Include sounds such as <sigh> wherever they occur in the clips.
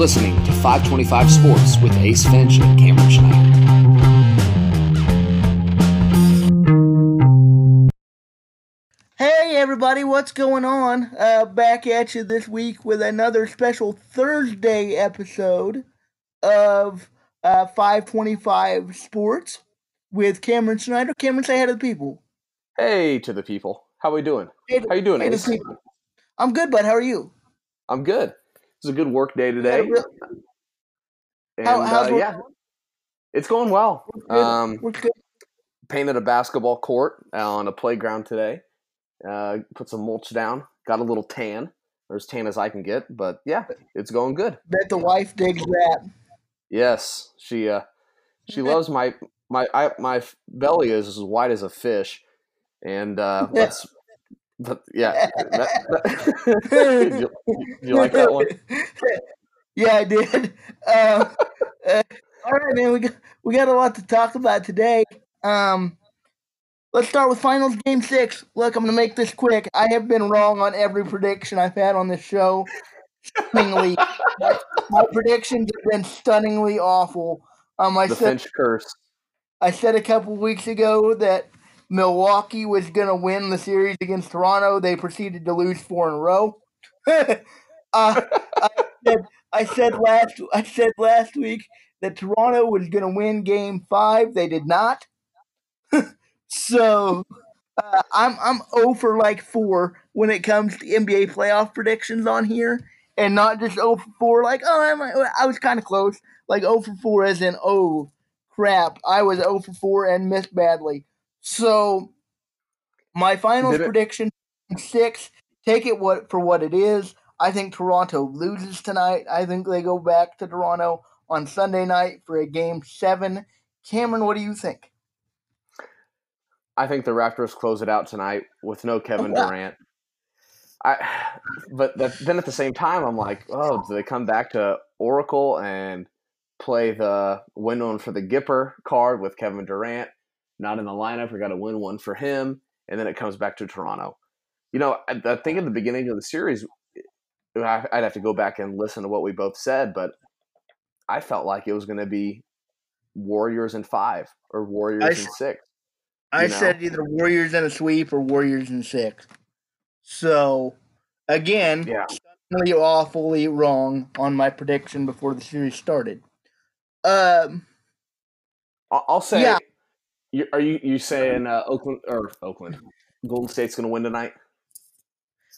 listening to 525 Sports with Ace Finch and Cameron Schneider. Hey everybody, what's going on? Uh, back at you this week with another special Thursday episode of uh, 525 Sports with Cameron Schneider. Cameron, say hi to the people. Hey to the people. How are we doing? Hey, How you doing, hey Ace? I'm good, bud. How are you? I'm good. It's a good work day today. Real- And How- how's uh, yeah, it's going well. Um, painted a basketball court on a playground today. Uh, put some mulch down. Got a little tan, or as tan as I can get. But yeah, it's going good. Bet the wife digs that. Yes, she uh, she loves my my I, my belly is as wide as a fish, and uh, <laughs> that's but yeah. That, that, do, <laughs> you, do you like that one? <laughs> yeah, I did. Uh, uh, all right, man. We got we got a lot to talk about today. Um, let's start with finals game six. Look, I'm gonna make this quick. I have been wrong on every prediction I've had on this show. Stunningly, my, <laughs> my predictions have been stunningly awful. Um, I The said Finch curse. I said a couple weeks ago that Milwaukee was going to win the series against Toronto. They proceeded to lose four in a row. <laughs> uh, I, said, I said last I said last week that Toronto was going to win Game Five. They did not. <laughs> so uh, I'm I'm 0 for like four when it comes to NBA playoff predictions on here, and not just 0 for four like oh I'm, I was kind of close. Like 0 for four as in oh crap, I was 0 for 4 and missed badly. So, my finals Did prediction six. Take it what for what it is. I think Toronto loses tonight. I think they go back to Toronto on Sunday night for a game seven. Cameron, what do you think? I think the Raptors close it out tonight with no Kevin. Durant. I, but that, then at the same time, I'm like, oh, do they come back to Oracle and play the win one for the Gipper card with Kevin Durant not in the lineup? We got to win one for him, and then it comes back to Toronto. You know, I, I think at the beginning of the series, I- I'd have to go back and listen to what we both said, but I felt like it was going to be Warriors in five or Warriors I in six. I know? said either Warriors in a sweep or Warriors in six. So, again, Yeah. awfully wrong on my prediction before the series started. Um, I'll I'll say. Yeah. You, are you you saying uh, Oakland or Oakland? Golden State's going to win tonight?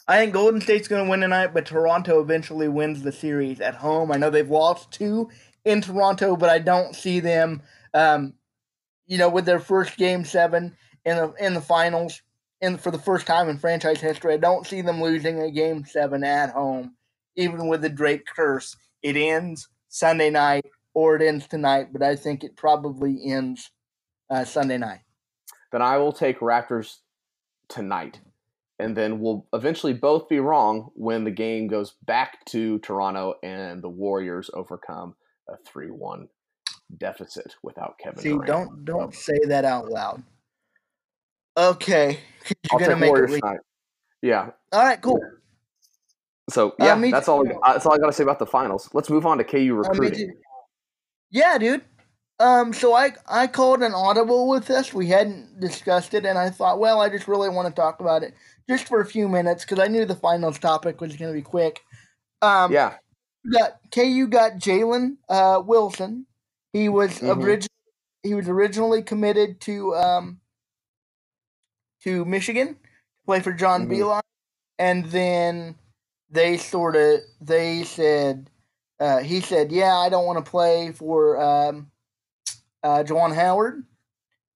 I think Golden State's going to win tonight, but Toronto eventually wins the series at home. I know they've lost two in Toronto, but I don't see them, um, you know, with their first game seven in the in the finals, in for the first time in franchise history. I don't see them losing a game seven at home, even with the Drake curse. It ends Sunday night or it ends tonight, but I think it probably ends uh, Sunday night. Then I will take Raptors tonight, and then we'll eventually both be wrong when the game goes back to Toronto and the Warriors overcome a three-one deficit without Kevin See, Durant. don't don't say that out loud. Okay, 'cause I'll you're gonna take make it. Warriors Re- tonight. Yeah. All right, cool. So Uh, yeah, me that's all. That's all I got to say about the finals. Let's move on to KU Uh, recruiting. too. Yeah, dude. Um, so I I called an audible with this. We hadn't discussed it, and I thought, well, I just really want to talk about it just for a few minutes because I knew the finals topic was going to be quick. Um, yeah. got KU got Jalen uh, Wilson. He was Mhm. origi- he was originally committed to um, to Michigan to play for John Mhm. Beilein, and then they sort of they said uh, he said, "Yeah, I don't want to play for um, uh, Juwan Howard,"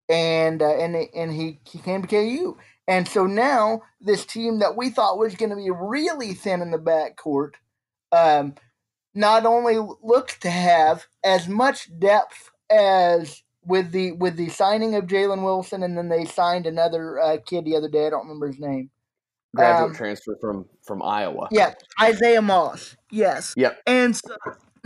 and uh, and and he, he came to KU, and so now this team that we thought was going to be really thin in the backcourt, um, not only looks to have as much depth as with the with the signing of Jalen Wilson, and then they signed another uh, kid the other day. I don't remember his name. Graduate um, transfer from from Iowa. Yeah, Isaiah Moss. Yes. Yep. And so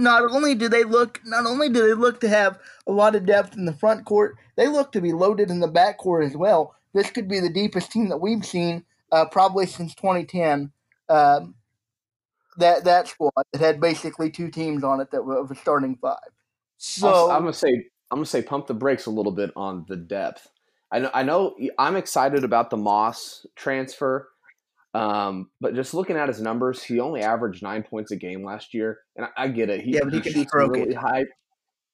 not only do they look not only do they look to have a lot of depth in the front court, they look to be loaded in the back court as well. This could be the deepest team that we've seen uh, probably since 2010. Um, that that squad that had basically two teams on it that were of a starting five. So I'm gonna say I'm gonna say pump the brakes a little bit on the depth. I know I know I'm excited about the Moss transfer, um, but just looking at his numbers, he only averaged nine points a game last year, and I, I get it. He, Yeah, but he can be a really high.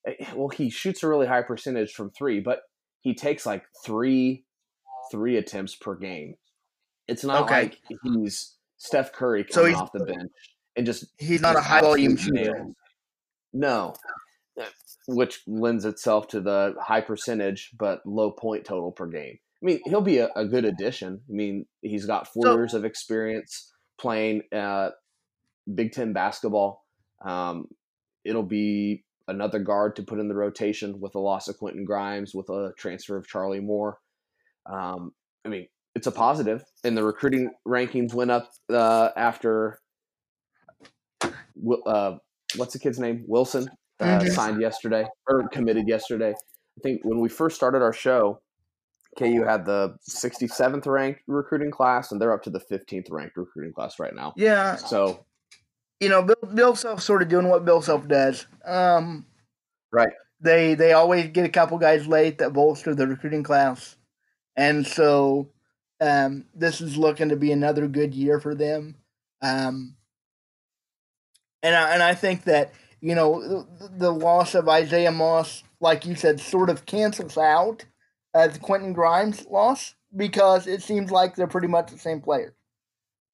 eh, Well, he shoots a really high percentage from three, but he takes like three three attempts per game. It's not Okay. like he's Steph Curry So coming he's- off the bench and just he's not a high volume shooter. No, which lends itself to the high percentage but low point total per game. I mean, he'll be a, a good addition. I mean, he's got four So- years of experience playing uh, Big Ten basketball. Um, it'll be another guard to put in the rotation with the loss of Quentin Grimes, with a transfer of Charlie Moore. Um, I mean, it's a positive, and the recruiting rankings went up uh, after. Uh, what's the kid's name? Wilson uh, Mhm. signed yesterday or committed yesterday. I think when we first started our show, KU had the 67th ranked recruiting class, and they're up to the 15th ranked recruiting class right now. Yeah, So, you know, Bill, Bill Self sort of doing what Bill Self does. Um, right. they they always get a couple guys late that bolster the recruiting class, and so um, this is looking to be another good year for them. Um, and I, and I think that you know the, the loss of Isaiah Moss, like you said, sort of cancels out the Quentin Grimes loss because it seems like they're pretty much the same player.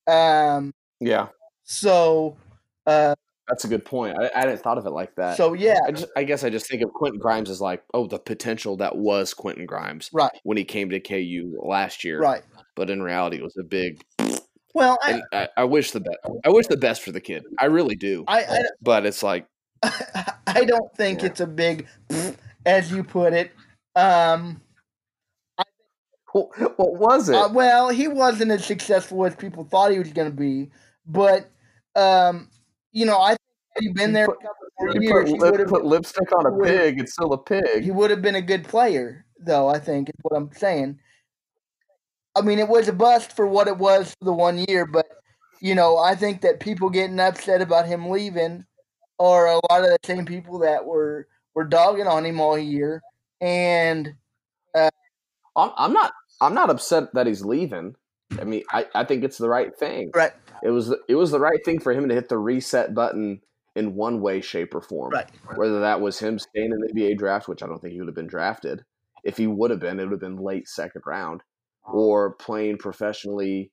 Um, Yeah, so uh, that's a good point. I, I didn't thought of it like that. so yeah, I just, I guess I just think of Quentin Grimes as like, oh, the potential that was Quentin Grimes right, when he came to KU last year. right. But in reality, it was a big. Well, I, I, I wish the best. I wish the best for the kid. I really do. I, I But it's like, <laughs> I don't think Yeah. it's a big, <sniffs> as you put it. Um, what, what was it? uh, well, he wasn't as successful as people thought he was going to be, but um, you know, I think had he been there put- a couple more you years, put, he lip, would have put lipstick on a pig. It's still a pig. he would have been a good player, though. I think is what I'm saying. I mean, it was a bust for what it was for the one year, but you know, I think that people getting upset about him leaving are a lot of the same people that were were dogging on him all year, and I'm, I'm not. I'm not upset that he's leaving. I mean, I, I think it's the right thing. right, It was the, it was the right thing for him to hit the reset button in one way, shape, or form. right. Whether that was him staying in the NBA draft, which I don't think he would have been drafted. If he would have been, it would have been late second round, or playing professionally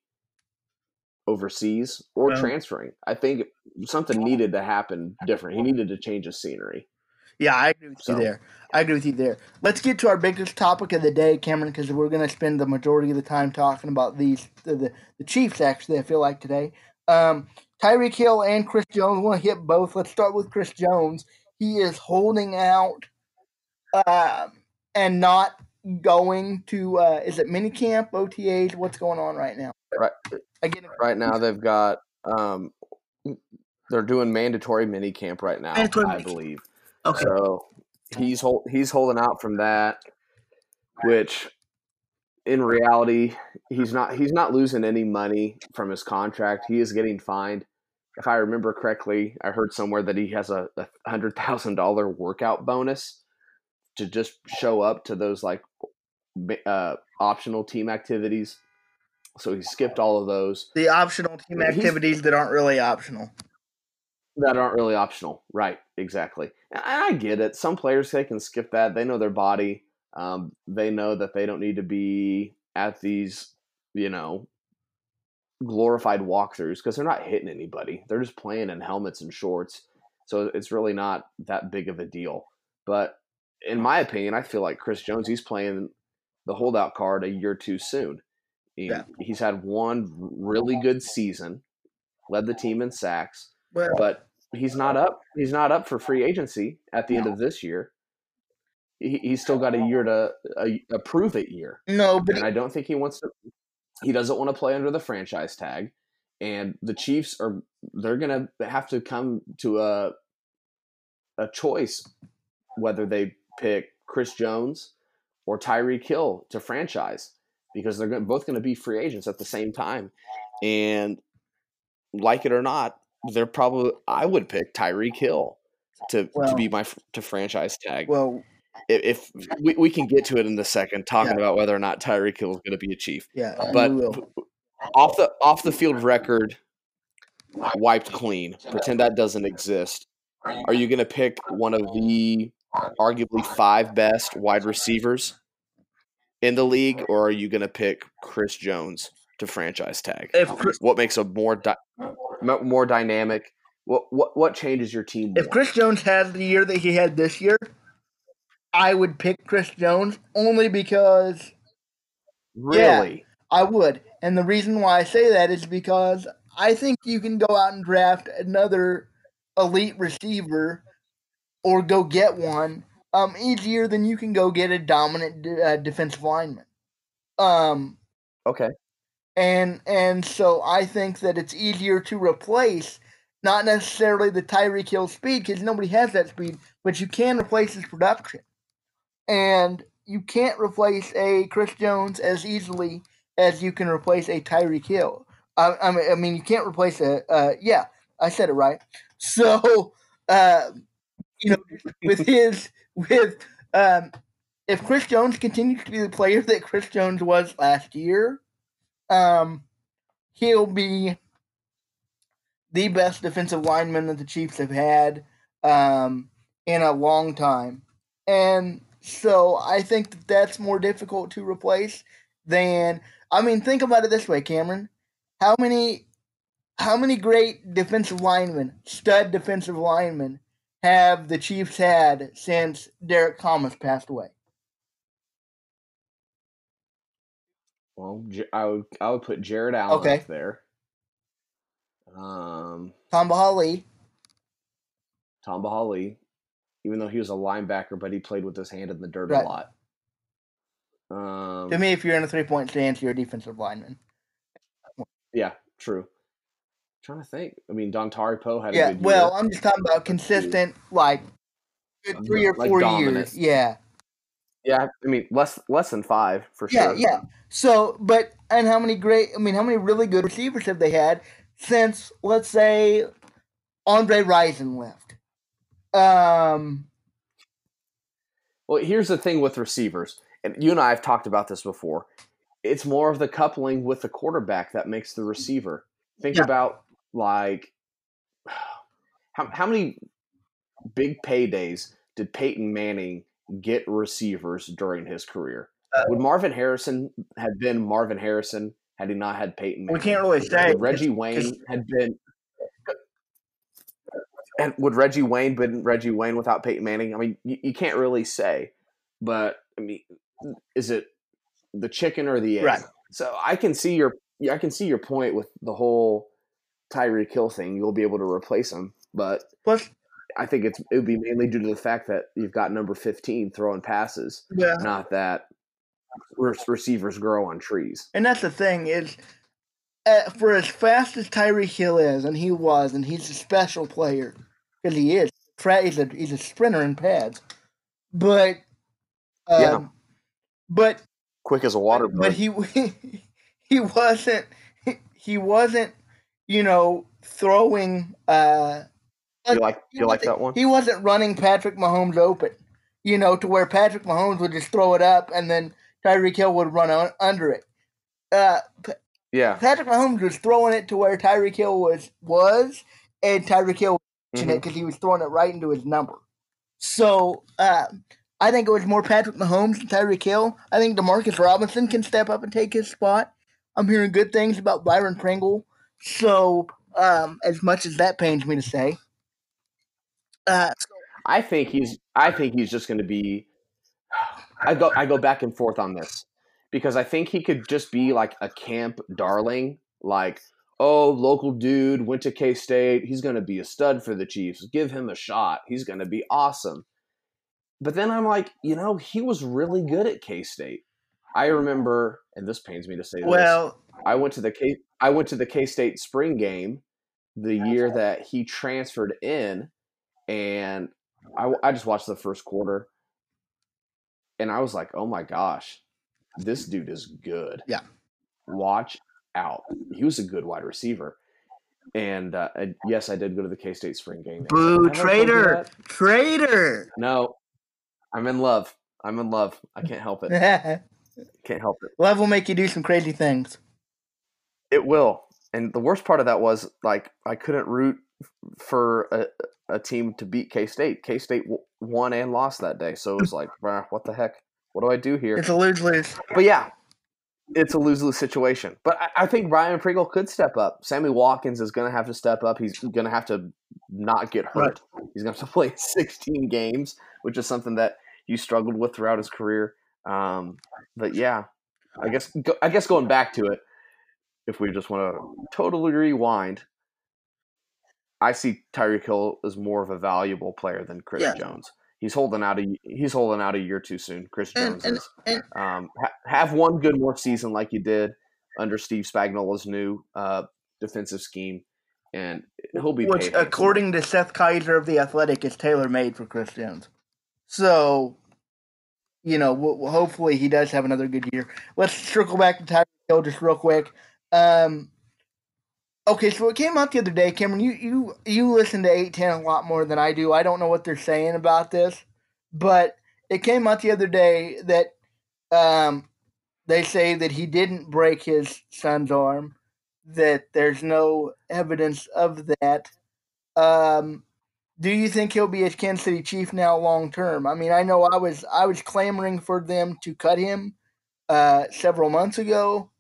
overseas or Well- transferring. I think something needed to happen different. He needed to change his scenery. Yeah, I agree with So- you there. I agree with you there. Let's get to our biggest topic of the day, Cameron, because we're going to spend the majority of the time talking about these the, the, the Chiefs. Actually, I feel like today, um, Tyreek Hill and Chris Jones. Want to hit both. Let's start with Chris Jones. He is holding out, um, and not going to. Uh, is it minicamp, OTAs? What's going on right now? Right. It. Right now, they've got um, they're doing mandatory mini camp right now. I minicamp. believe. Okay. So he's hold, he's holding out from that, which in reality he's not he's not losing any money from his contract. He is getting fined. If I remember correctly, I heard somewhere that he has a, a hundred thousand dollar workout bonus to just show up to those like uh, optional team activities. So he skipped all of those The optional team He's- activities that aren't really optional. That aren't really optional. Right, exactly. And I get it. Some players they can skip that. They know their body. Um, they know that they don't need to be at these, you know, glorified walkthroughs because they're not hitting anybody. They're just playing in helmets and shorts. So it's really not that big of a deal. But in my opinion, I feel like Chris Jones, he's playing the holdout card a year too soon. He, Yeah. He's had one really good season, led the team in sacks, Well, but he's not up. He's not up for free agency at the end of this year. He, he's still got a year to a, a prove it year, no, but and I don't think he wants to. He doesn't want to play under the franchise tag, and the Chiefs are they're gonna have to come to a a choice whether they pick Chris Jones or Tyreek Hill to franchise because they're both going to be free agents at the same time, and like it or not, they're probably I would pick Tyreek Hill to Well- to be my to franchise tag. Well, if, if we, we can get to it in a second, talking Yeah. about whether or not Tyreek Hill is going to be a Chief. yeah, But we will. off the off the field record, wiped clean. Pretend that doesn't exist. Are you going to pick one of the arguably five best wide receivers in the league, or are you going to pick Chris Jones to franchise tag? if Chris, What makes a more di- mo- more dynamic? What what what changes your team? if more? Chris Jones has the year that he had this year, I would pick Chris Jones only because really? I would. And the reason why I say that is because I think you can go out and draft another elite receiver or go get one um, easier than you can go get a dominant uh, defensive lineman. Um, Okay. And and so I think that it's easier to replace not necessarily the Tyreek Hill speed because nobody has that speed, but you can replace his production, and you can't replace a Chris Jones as easily as you can replace a Tyreek Hill. I, I mean, you can't replace a. Uh, yeah, I said it right. <laughs> So, uh, you know, with his with um, if Chris Jones continues to be the player that Chris Jones was last year, um, he'll be the best defensive lineman that the Chiefs have had um, in a long time. And so I think that that's more difficult to replace than I mean think about it this way, Cameron. How many how many great defensive linemen, stud defensive linemen have the Chiefs had since Derrick Thomas passed away? Well, I would I would put Jared Allen Okay. up there. Um, Tamba Hali, Tamba Hali, even though he was a linebacker, but he played with his hand in the dirt Right. a lot. Um, to me, if you're in a three point stance, you're a defensive lineman. yeah, true. trying to think. I mean, Dontari Poe had a Yeah, well. I'm just talking about consistent, like good three or Like four years. Yeah, yeah, I mean, less less than five for yeah, sure. yeah. yeah. So, but and how many great? I mean, how many really good receivers have they had since, let's say, Andre Rison left? Um, Well, here's the thing with receivers, and you and I have talked about this before. It's more of the coupling with the quarterback that makes the receiver. Think Yeah. about like <sighs> how how many big paydays did Peyton Manning get receivers during his career? Uh, Would Marvin Harrison have been Marvin Harrison had he not had Peyton we can't really say. Would Reggie Wayne had been and would Reggie Wayne been Reggie Wayne without Peyton Manning? I mean, you, you can't really say, but I mean, is it the chicken or the egg? Right. So I can see your I can see your point with the whole Tyreek Hill thing. You'll be able to replace him, but Plus, I think it's it would be mainly due to the fact that you've got number fifteen throwing passes, yeah, not that receivers grow on trees. and that's the thing is, uh, for as fast as Tyreek Hill is, and he was, and he's a special player because he is. He's a he's a sprinter in pads, but um, Yeah. but Quick as a water but bug. he <laughs> he wasn't he wasn't you know throwing uh you like you like that one? he wasn't running Patrick Mahomes open you know to where Patrick Mahomes would just throw it up and then Tyreek Hill would run on, under it uh Yeah. Patrick Mahomes was throwing it to where Tyreek Hill was was and Tyreek Hill Mhm. it because he was throwing it right into his number so uh I think it was more Patrick Mahomes than Tyreek Hill. I think Demarcus Robinson can step up and take his spot. I'm hearing good things about Byron Pringle. So, um, as much as that pains me to say, uh, I think he's. I think he's just going to be. I go. I go back and forth on this because I think he could just be like a camp darling, like oh, local dude went to K State. He's going to be a stud for the Chiefs. Give him a shot. He's going to be awesome. But then I'm like, you know, he was really good at K State. I remember, and this pains me to say this. well, I went to the K I went to the K State spring game the year that he transferred in, and I, I just watched the first quarter, and I was like, oh my gosh, this dude is good. Yeah. Watch out. He was a good wide receiver. And uh, yes, I did go to the K State spring game. Boo, Have I told you traitor, traitor. No, I'm in love. I'm in love. I can't help it. <laughs> Can't help it. Love will make you do some crazy things. It will. And the worst part of that was like I couldn't root for a, a team to beat K State. K State won and lost that day, so it was like, <laughs> what the heck? What do I do here? It's a lose lose. But yeah, it's a lose lose situation. But I, I think Byron Pringle could step up. Sammy Watkins is going to have to step up. He's going to have to not get hurt. He's going to have to <laughs> play 16 games, which is something that he struggled with throughout his career. Um, but yeah, I guess go, I guess going back to it, if we just want to totally rewind, I see Tyreek Hill as more of a valuable player than Chris Yeah. Jones. He's holding out a he's holding out a year too soon. Chris Jones and, is and um, ha- have one good more season like you did under Steve Spagnuolo's new uh, defensive scheme, and he'll be which, according to Seth Keysor of the Athletic, is tailor made for Chris Jones. So, you know, w- hopefully he does have another good year. Let's circle back to Tyreek Hill just real quick. Um, okay, so it came out the other day, Cameron. You you you listen to eight ten a lot more than I do. I don't know what they're saying about this, but it came out the other day that um, they say that he didn't break his son's arm. That there's no evidence of that. Um, do you think he'll be a Kansas City Chief now long term? I mean, I know I was I was clamoring for them to cut him uh, several months ago.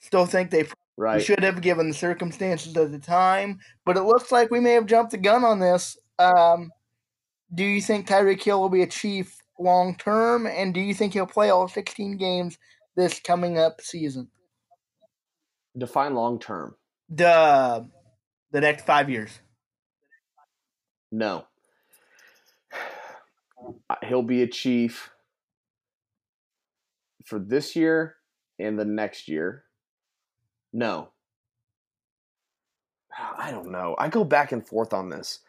Still think they we should have given the circumstances at the time, but it looks like we may have jumped the gun on this. Um, do you think Tyreek Hill will be a Chief long term, and do you think he'll play all 16 games this coming up season? Define long term. The the next five years. No, he'll be a chief for this year and the next year. No, I don't know. I go back and forth on this.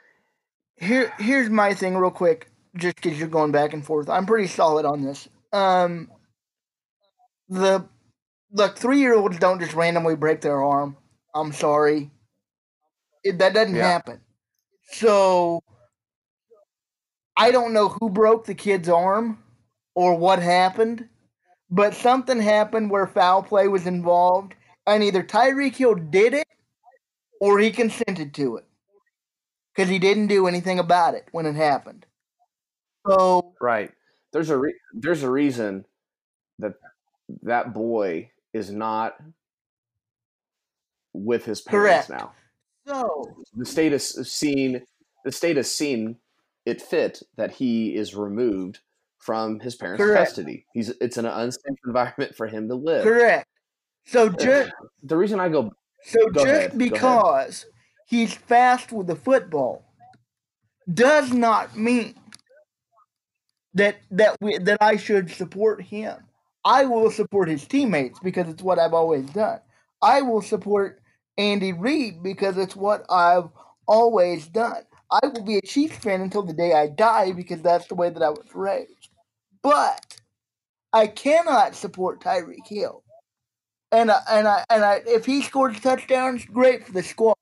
Here, <sighs> here's my thing, real quick, just because you're going back and forth. I'm pretty solid on this. Um, the look, three year olds don't just randomly break their arm. I'm sorry, it, that doesn't Yeah. happen. So, I don't know who broke the kid's arm or what happened, but something happened where foul play was involved, and either Tyreek Hill did it or he consented to it because he didn't do anything about it when it happened. So Right. There's a re- there's a reason that that boy is not with his parents Correct. now. so The state has seen the state has seen it fit that he is removed from his parents' Correct. custody. He's it's an unsafe environment for him to live. correct. So just The reason I go so Go just ahead, because he's fast with the football does not mean that that we that I should support him. I will support his teammates because it's what I've always done. I will support Andy Reid because it's what I've always done. I will be a Chiefs fan until the day I die because that's the way that I was raised. But I cannot support Tyreek Hill. And I, and I and I if he scores touchdowns, great for the squad.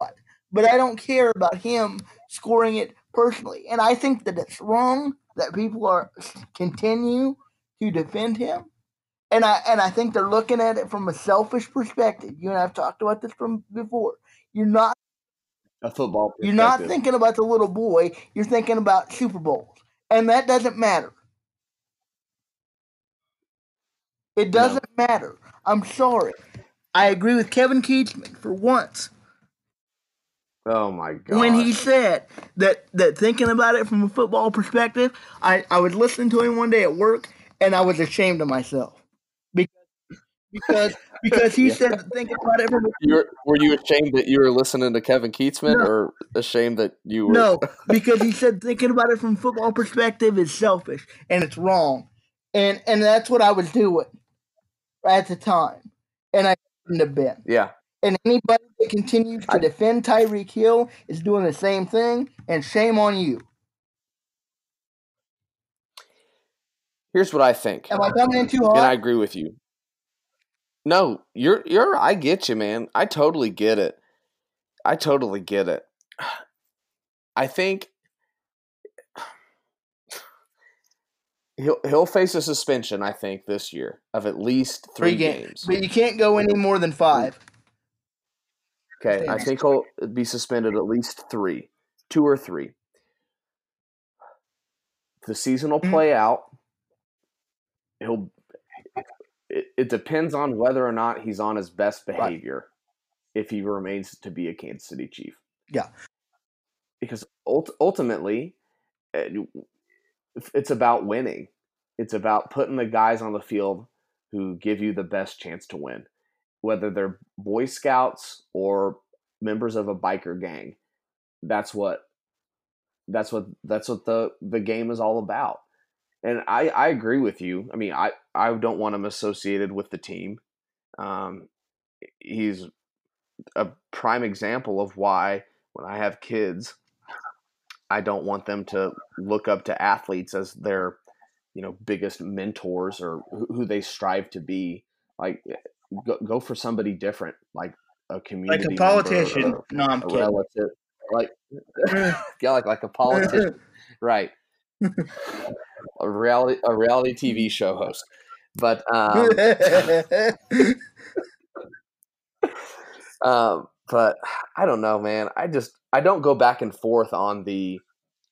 But I don't care about him scoring it personally. And I think that it's wrong that people are continue to defend him. And I and I think they're looking at it from a selfish perspective. You and I've talked about this from before. You're not a football. you're not thinking about the little boy. You're thinking about Super Bowls, and that doesn't matter. It doesn't matter. I'm sorry. I agree with Kevin Kietzman for once Oh my god! when he said that that thinking about it from a football perspective. I I was listening to him one day at work, and I was ashamed of myself because because because he <laughs> Yeah. said that thinking about it from a you were, were you ashamed that you were listening to Kevin Kietzman, No. or ashamed that you were? No, <laughs> because he said thinking about it from football perspective is selfish and it's wrong, and and that's what I was doing at the time, and I shouldn't have been. Yeah, And anybody that continues to I- defend Tyreek Hill is doing the same thing, and shame on you. here's what I think. Am I coming in too hard? and I agree with you. No, you're you're I get you, man. I totally get it. I totally get it. <sighs> I think he'll he'll face a suspension. I think this year of at least three, Three games. games. But you can't go any more than five. Okay, I think he'll be suspended at least three, two or three. The season will Mhm. play out. He'll. It, it depends on whether or not he's on his best behavior. If he remains to be a Kansas City Chief. Yeah. Because ult- ultimately, it's about winning. It's about putting the guys on the field who give you the best chance to win, whether they're Boy Scouts or members of a biker gang. That's what that's what that's what the the game is all about. And I I agree with you. I mean, I I don't want him associated with the team. Um, he's a prime example of why when I have kids, I don't want them to look up to athletes as their, you know, biggest mentors or who they strive to be. Like, go, go for somebody different, like a community, Like a politician. or No, I'm kidding. relative, like <laughs> <laughs> yeah, like like a politician, <laughs> right? a reality a reality TV show host, but um, um, but I don't know, man. I just I don't go back and forth on the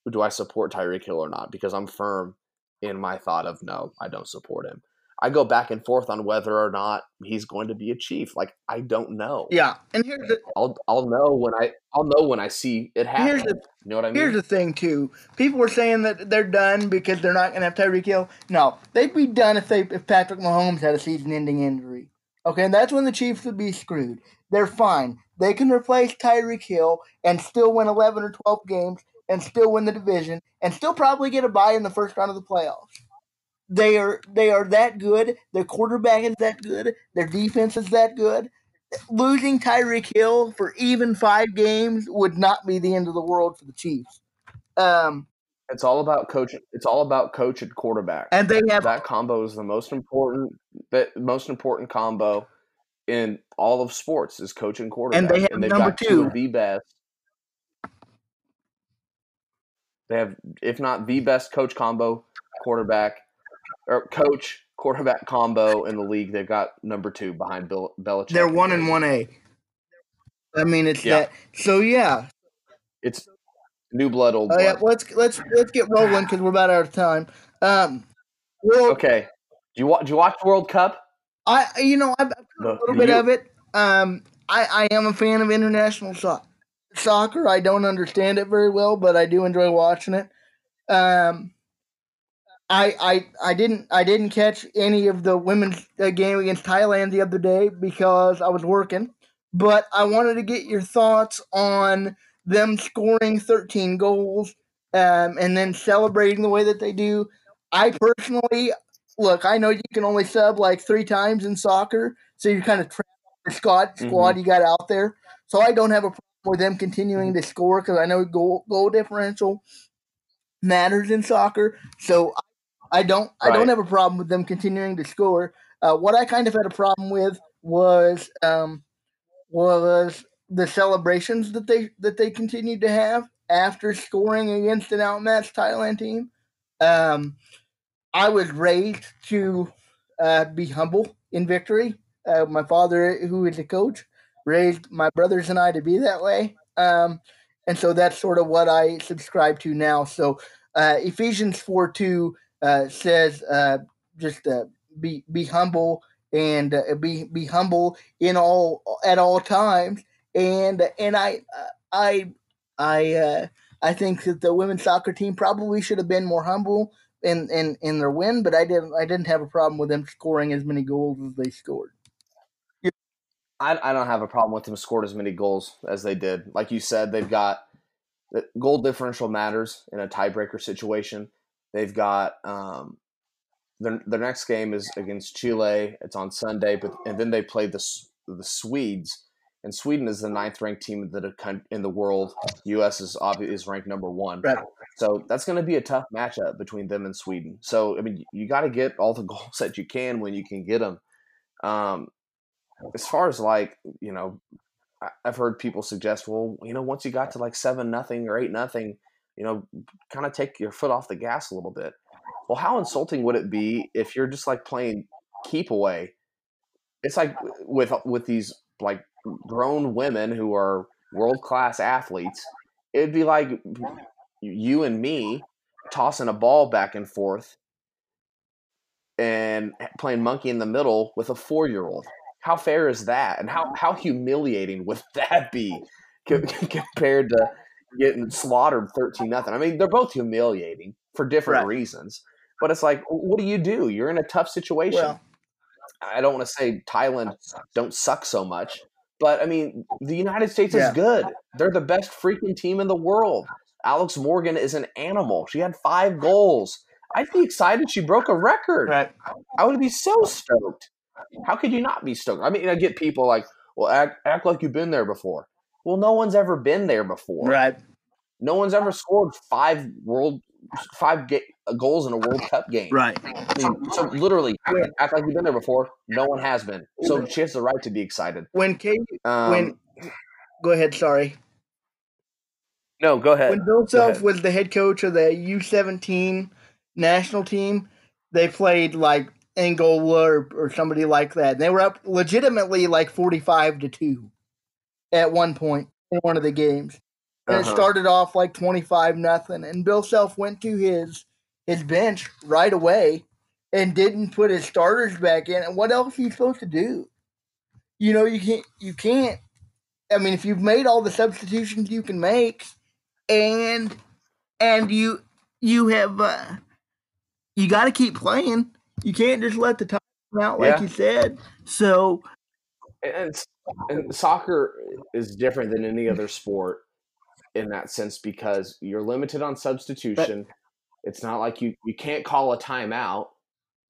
do I support Tyreek Hill or not because I'm firm in my thought of no, I don't support him. I go back and forth on whether or not he's going to be a chief. Like I don't know. yeah, and here's the I'll I'll know when I I'll know when I see it happen. here's the you know what I mean? Here's the thing, too. People were saying that they're done because they're not going to have Tyreek Hill. No, they'd be done if they if Patrick Mahomes had a season-ending injury. Okay, and that's when the Chiefs would be screwed. They're fine. They can replace Tyreek Hill and still win 11 or 12 games and still win the division and still probably get a bye in the first round of the playoffs. They are they are that good. Their quarterback is that good. Their defense is that good losing Tyreek Hill for even five games would not be the end of the world for the Chiefs. Um, It's all about coach. It's all about coach and quarterback. and they have that combo is the most important. The most important combo in all of sports is coach and quarterback. they have they've number got two two. of the best. They have, if not the best coach combo, quarterback or coach quarterback combo in the league. They've got number two behind Bill Belichick. they're one and one A. I mean, it's Yeah. that. So yeah, It's new blood, old oh, yeah. Let's let's let's get rolling because we're about out of time. Um, well, Okay. Do you watch? Do you watch World Cup? I you know I've, a little bit U- of it. Um, I I am a fan of international so- soccer. I don't understand it very well, but I do enjoy watching it. Um, I I I didn't I didn't catch any of the women's uh, game against Thailand the other day because I was working. But I wanted to get your thoughts on them scoring 13 goals um, and then celebrating the way that they do. I personally look. I know you can only sub like three times in soccer, so you're kind of trapped the squad squad you got out there. So I don't have a problem with them continuing to score because I know goal goal differential matters in soccer. So I don't I don't have a problem with them continuing to score. Uh, what I kind of had a problem with was um, was the celebrations that they that they continued to have after scoring against an outmatched Thailand team. Um, I was raised to uh, be humble in victory. Uh, my father, who is a coach, raised my brothers and I to be that way. Um, and so that's sort of what I subscribe to now. So uh, Ephesians 4 2 uh, says, uh, just uh, be, be humble and be, be humble in all, at all times. And, and I, I, I, uh, I think that the women's soccer team probably should have been more humble in, in, in their win, but I didn't I didn't have a problem with them scoring as many goals as they scored. I, I don't have a problem with them scored as many goals as they did. Like you said, they've got the goal differential matters in a tiebreaker situation. They've got um, their their next game is against Chile. It's on Sunday, but and then they play the the Swedes, and Sweden is the ninth ranked team in the in the world. U.S. is obviously is ranked number one. Right. So that's going to be a tough matchup between them and Sweden. So I mean, you got to get all the <laughs> goals that you can when you can get them. Um, as far as like you know, I- I've heard people suggest, well, you know, once you got to like seven nothing or eight nothing, you know, kind of take your foot off the gas a little bit. Well, how insulting would it be if you're just like playing keep away? It's like with with these like grown women who are world class athletes. It'd be like you and me tossing a ball back and forth and playing monkey in the middle with a four year old. How fair is that? And how, how humiliating would <laughs> that be <laughs> compared to getting slaughtered 13 nothing? I mean, they're both humiliating for different Right. reasons. But it's like, what do you do? You're in a tough situation. Well, I don't want to say Thailand don't suck so much, but I mean, the United States Yeah. is good. They're the best freaking team in the world. Alex Morgan is an animal. She had five goals. I'd be excited she broke a record. right. I would be so stoked. How could you not be stoked? I mean, I get people like, well, act, act like you've been there before. Well, no one's ever been there before. Right. No one's ever scored five world five ga- goals in a World Cup game. Right. I mean, so literally, act, like you've been there before. No one has been. So she has the right to be excited. When K Um, when go ahead, sorry. no, go ahead. When Bill Self was the head coach of the U seventeen national team, they played like Angola or, or somebody like that. And they were up legitimately like forty five to two at one point in one of the games. And it Uh-huh. started off like twenty five nothing. And Bill Self went to his his bench right away and didn't put his starters back in. And what else are you supposed to do? You know, you can't you can't I mean if you've made all the substitutions you can make and and you you have uh, you got to keep playing. You can't just let the time out like Yeah. you said. So and, and soccer is different than any other sport in that sense because you're limited on substitution. it's not like you you can't call a timeout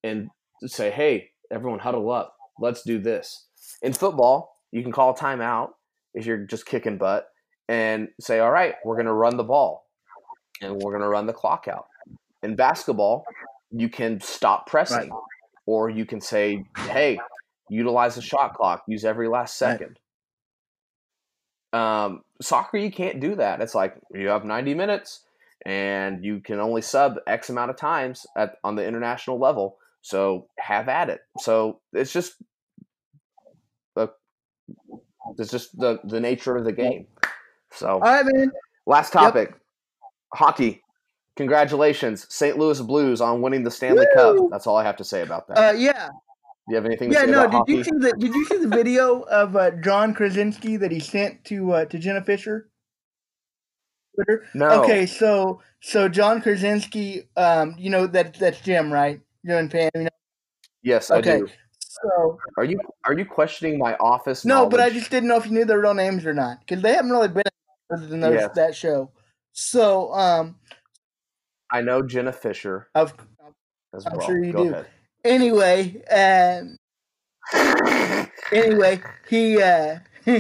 and say, "Hey, everyone, huddle up. Let's do this." In football, you can call a timeout if you're just kicking butt and say, "All right, we're going to run the ball and we're going to run the clock out." In basketball, you can stop pressing or you can say, "Hey, utilize the shot clock. Use every last Right. Um, soccer, you can't do that. It's like you have 90 minutes and you can only sub X amount of times at, on the international level. So have at it. So it's just the it's just the the nature of the game. So all right, man. last topic, hockey. Congratulations, St. Louis Blues, on winning the Stanley Cup. That's all I have to say about that. Uh, yeah, Do you have anything to yeah. No, did you see the Did you see the video of uh, John Krasinski that he sent to uh, to Jenna Fischer? Twitter. No. Okay, so so John Krasinski, um, you know that that's Jim, right? Jim and Pam. You know? Yes, I Okay. do. So Are you are you questioning my office? no, but I just didn't know if you knew their real names or not because they haven't really been other than those, Yes. that show. So um, I know Jenna Fischer of I'm well. sure you Go do. Anyway, um, anyway, he uh, <laughs>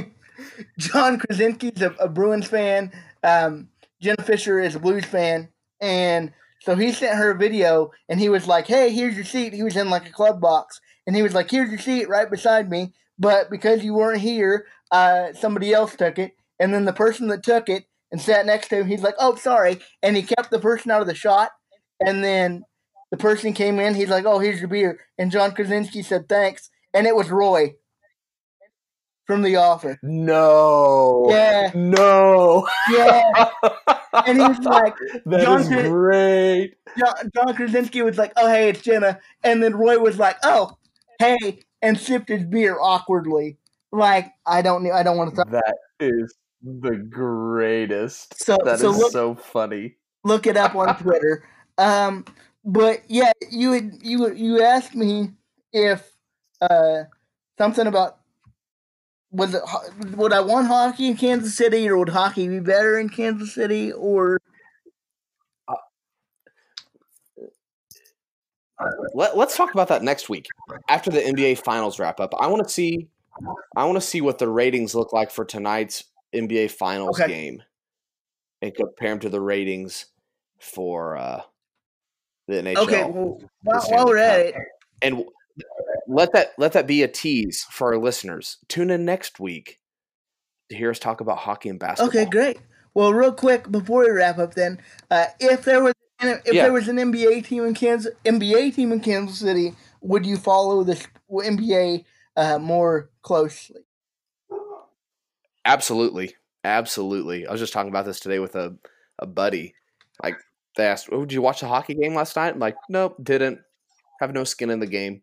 John Krasinski's a, a Bruins fan. Um, Jenna Fischer is a Blues fan, and so he sent her a video, and he was like, "Hey, here's your seat." He was in like a club box, and he was like, "Here's your seat right beside me." But because you weren't here, uh, somebody else took it, and then the person that took it and sat next to him, he's like, "Oh, sorry," and he kept the person out of the shot, and then the person came in. He's like, "Oh, here's your beer," and John Krasinski said, "Thanks," and it was Roy from The Office. no. Yeah, No. yeah. And he was like, <laughs> That John is Kra- great. John, John Krasinski was like, "Oh, hey, it's Jenna," and then Roy was like, "Oh, hey," and sipped his beer awkwardly. Like, I don't, know- I don't want to talk. That is the greatest. So, That is so look, so funny. look it up on <laughs> Twitter. Um, but yeah, you had, you you asked me if uh something about was it would I want hockey in Kansas City or would hockey be better in Kansas City or Let, let's talk about that next week after the NBA Finals wrap up. I want to see, I want to see what the ratings look like for tonight's NBA Finals Okay. game, and compare them to the ratings for uh, the NHL. okay? Well, while, while we're at it, and let that let that be a tease for our listeners. Tune in next week to hear us talk about hockey and basketball. Okay, great. Well, real quick before we wrap up, then, uh, if there was if Yeah. there was an NBA team in Kansas NBA team in Kansas City, would you follow the NBA uh, more closely? Absolutely, absolutely. I was just talking about this today with a a buddy. Like they asked, "Oh, did you watch the hockey game last night?" I'm like, "Nope, didn't. Have no skin in the game."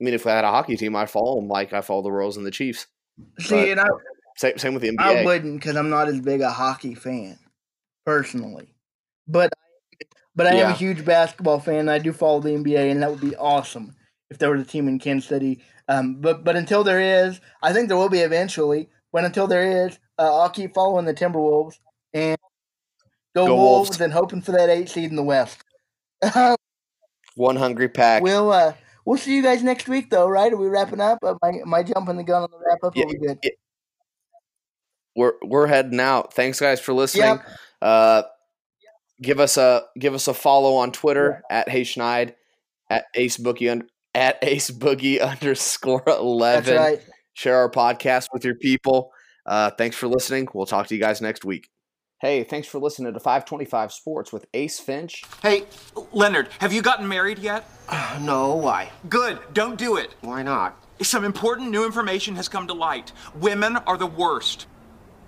I mean, if I had a hockey team, I'd follow them like I follow the Royals and the Chiefs. See, But and I Same, same with the NBA. I wouldn't because I'm not as big a hockey fan personally, but but I am a huge basketball fan. And I do follow the NBA, and that would be awesome if there was a team in Kansas City. Um, but but until there is, I think there will be eventually. But until there is, uh, I'll keep following the Timberwolves and go, Go Wolves, Wolves. and hoping for that eight seed in the West. <laughs> One hungry pack. we'll uh, we'll see you guys next week, though, right? Are we wrapping up? Am I, am I jumping the gun on the wrap up? Yeah, we good? we're we're heading out. Thanks guys for listening. Yep. Uh, give us a give us a follow on Twitter at Hey Schneid, at Ace Boogie un- at Ace Boogie underscore That's eleven. right. Share our podcast with your people. Uh, thanks for listening. We'll talk to you guys next week. Hey, thanks for listening to 525 Sports with Ace Finch. Hey, Leonard, have you gotten married yet? Uh, no, why? Good, don't do it. Why not? Some important new information has come to light. Women are the worst.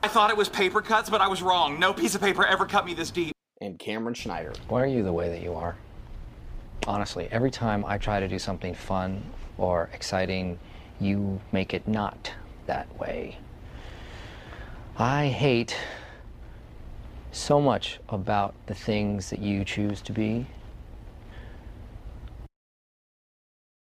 I thought it was paper cuts, but I was wrong. No piece of paper ever cut me this deep. And Cameron Schneider. Why are you the way that you are? Honestly, every time I try to do something fun or exciting, you make it not that way. I hate so much about the things that you choose to be